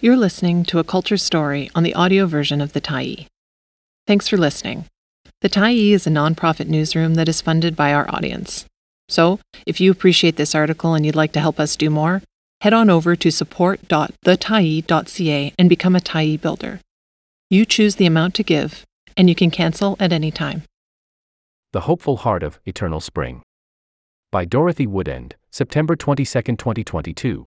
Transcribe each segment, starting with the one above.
You're listening to a culture story on the audio version of The Tyee. Thanks for listening. The Tyee is a nonprofit newsroom that is funded by our audience. So, if you appreciate this article and you'd like to help us do more, head on over to support.thetyee.ca and become a Tyee builder. You choose the amount to give, and you can cancel at any time. The Hopeful Heart of Eternal Spring. By Dorothy Woodend, September 22, 2022.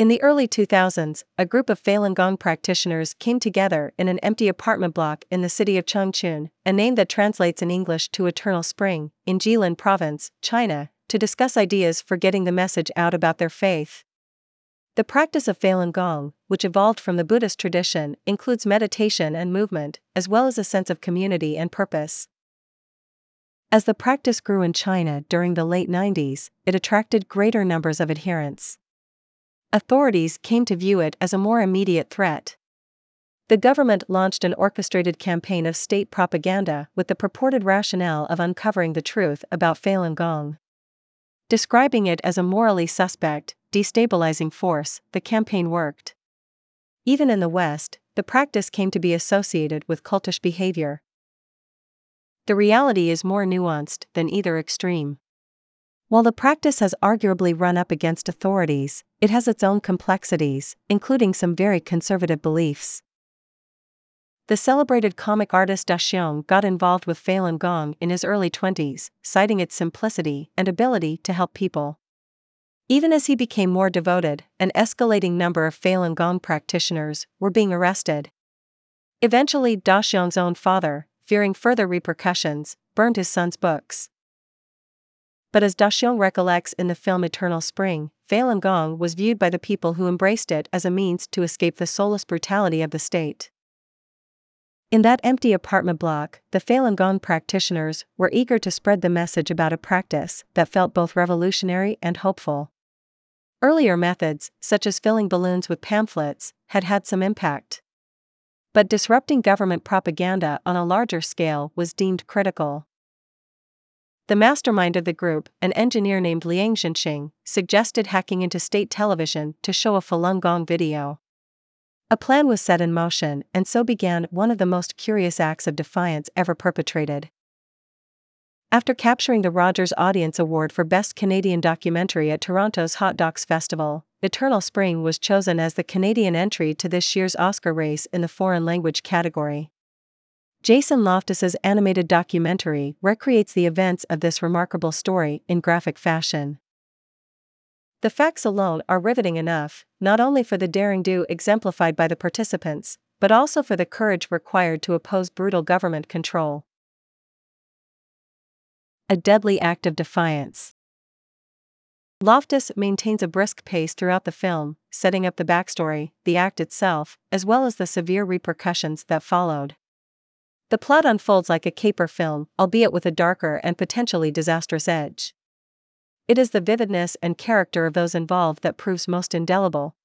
In the early 2000s, a group of Falun Gong practitioners came together in an empty apartment block in the city of Changchun, a name that translates in English to Eternal Spring, in Jilin Province, China, to discuss ideas for getting the message out about their faith. The practice of Falun Gong, which evolved from the Buddhist tradition, includes meditation and movement, as well as a sense of community and purpose. As the practice grew in China during the late 90s, it attracted greater numbers of adherents authorities came to view it as a more immediate threat. The government launched an orchestrated campaign of state propaganda with the purported rationale of uncovering the truth about Falun Gong. Describing it as a morally suspect, destabilizing force, the campaign worked. Even in the West, the practice came to be associated with cultish behavior. The reality is more nuanced than either extreme. While the practice has arguably run up against authorities, it has its own complexities, including some very conservative beliefs. The celebrated comic artist Da Xiong got involved with Falun Gong in his early 20s, citing its simplicity and ability to help people. Even as he became more devoted, an escalating number of Falun Gong practitioners were being arrested. Eventually, Da Xiong's own father, fearing further repercussions, burned his son's books. But as Da recollects in the film Eternal Spring, Falun Gong was viewed by the people who embraced it as a means to escape the soulless brutality of the state. In that empty apartment block, the Falun Gong practitioners were eager to spread the message about a practice that felt both revolutionary and hopeful. Earlier methods, such as filling balloons with pamphlets, had had some impact. But disrupting government propaganda on a larger scale was deemed critical. The mastermind of the group, an engineer named Liang Zhenxing, suggested hacking into state television to show a Falun Gong video. A plan was set in motion, and so began one of the most curious acts of defiance ever perpetrated. After capturing the Rogers Audience Award for Best Canadian Documentary at Toronto's Hot Docs Festival, Eternal Spring was chosen as the Canadian entry to this year's Oscar race in the foreign language category. Jason Loftus's animated documentary recreates the events of this remarkable story in graphic fashion. The facts alone are riveting enough, not only for the daring do exemplified by the participants, but also for the courage required to oppose brutal government control. A deadly act of defiance. Loftus maintains a brisk pace throughout the film, setting up the backstory, the act itself, as well as the severe repercussions that followed. The plot unfolds like a caper film, albeit with a darker and potentially disastrous edge. It is the vividness and character of those involved that proves most indelible.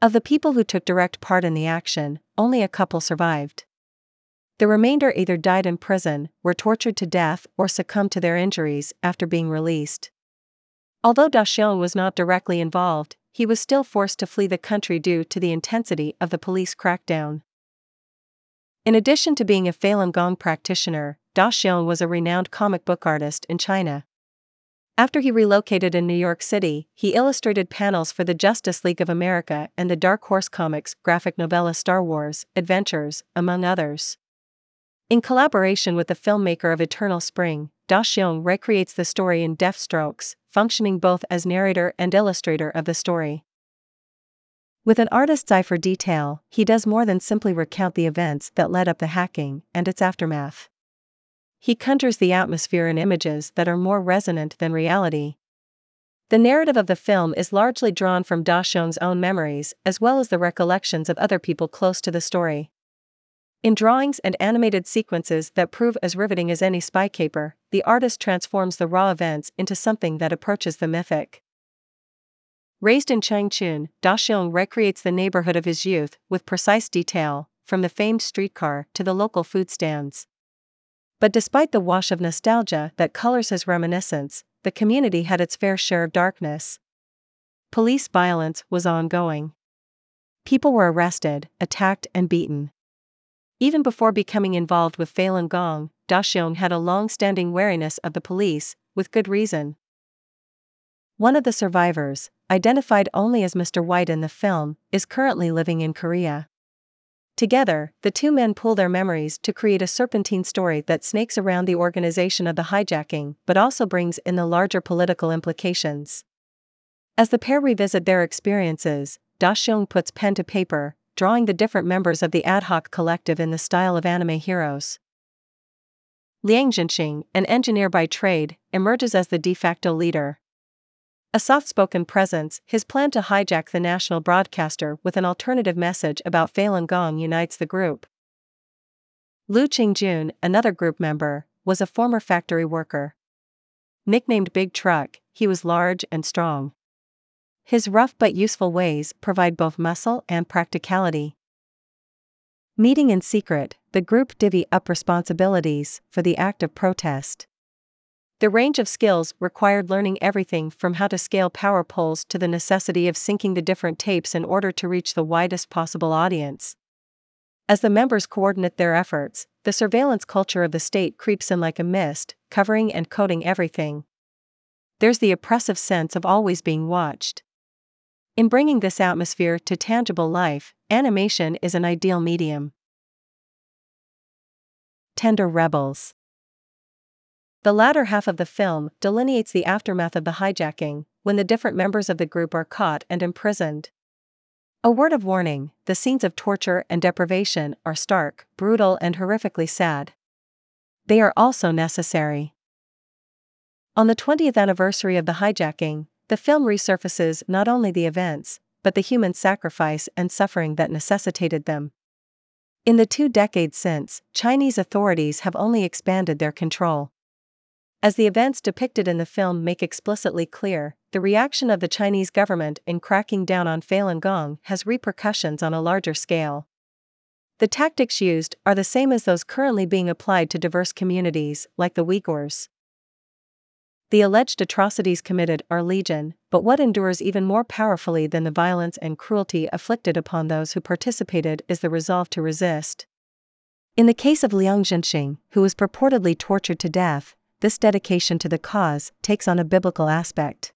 Of the people who took direct part in the action, only a couple survived. The remainder either died in prison, were tortured to death, or succumbed to their injuries after being released. Although Da was not directly involved, he was still forced to flee the country due to the intensity of the police crackdown. In addition to being a Falun Gong practitioner, Da Xiong was a renowned comic book artist in China. After he relocated in New York City, he illustrated panels for the Justice League of America and the Dark Horse Comics graphic novella Star Wars Adventures, among others. In collaboration with the filmmaker of Eternal Spring, Da Xiong recreates the story in deft strokes, functioning both as narrator and illustrator of the story. With an artist's eye for detail, he does more than simply recount the events that led up to the hacking and its aftermath. He conjures the atmosphere in images that are more resonant than reality. The narrative of the film is largely drawn from Da Xiong's own memories as well as the recollections of other people close to the story. In drawings and animated sequences that prove as riveting as any spy caper, the artist transforms the raw events into something that approaches the mythic. Raised in Changchun, Da Xiong recreates the neighborhood of his youth with precise detail, from the famed streetcar to the local food stands. But despite the wash of nostalgia that colors his reminiscence, the community had its fair share of darkness. Police violence was ongoing. People were arrested, attacked, and beaten. Even before becoming involved with Falun Gong, Da Xiong had a long standing wariness of the police, with good reason. One of the survivors, identified only as Mr. White in the film, is currently living in Korea. Together, the two men pool their memories to create a serpentine story that snakes around the organization of the hijacking but also brings in the larger political implications. As the pair revisit their experiences, Da Xiong puts pen to paper, drawing the different members of the ad hoc collective in the style of anime heroes. Liang Zhenxing, an engineer by trade, emerges as the de facto leader. A soft spoken presence, his plan to hijack the national broadcaster with an alternative message about Falun Gong unites the group. Lu Qingjun, another group member, was a former factory worker. Nicknamed Big Truck, he was large and strong. His rough but useful ways provide both muscle and practicality. Meeting in secret, the group divvy up responsibilities for the act of protest. The range of skills required learning everything from how to scale power poles to the necessity of syncing the different tapes in order to reach the widest possible audience. As the members coordinate their efforts, the surveillance culture of the state creeps in like a mist, covering and coding everything. There's the oppressive sense of always being watched. In bringing this atmosphere to tangible life, animation is an ideal medium. Tender Rebels the latter half of the film delineates the aftermath of the hijacking, when the different members of the group are caught and imprisoned. A word of warning the scenes of torture and deprivation are stark, brutal, and horrifically sad. They are also necessary. On the 20th anniversary of the hijacking, the film resurfaces not only the events, but the human sacrifice and suffering that necessitated them. In the two decades since, Chinese authorities have only expanded their control. As the events depicted in the film make explicitly clear, the reaction of the Chinese government in cracking down on Falun Gong has repercussions on a larger scale. The tactics used are the same as those currently being applied to diverse communities, like the Uyghurs. The alleged atrocities committed are legion, but what endures even more powerfully than the violence and cruelty inflicted upon those who participated is the resolve to resist. In the case of Liang Zhenxing, who was purportedly tortured to death, this dedication to the cause takes on a biblical aspect.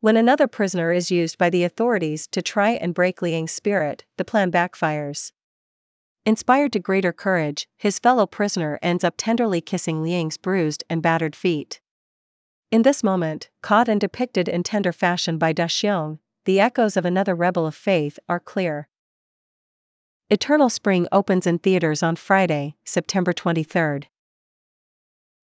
When another prisoner is used by the authorities to try and break Liang's spirit, the plan backfires. Inspired to greater courage, his fellow prisoner ends up tenderly kissing Liang's bruised and battered feet. In this moment, caught and depicted in tender fashion by Da Xiong, the echoes of another rebel of faith are clear. Eternal Spring opens in theaters on Friday, September 23rd.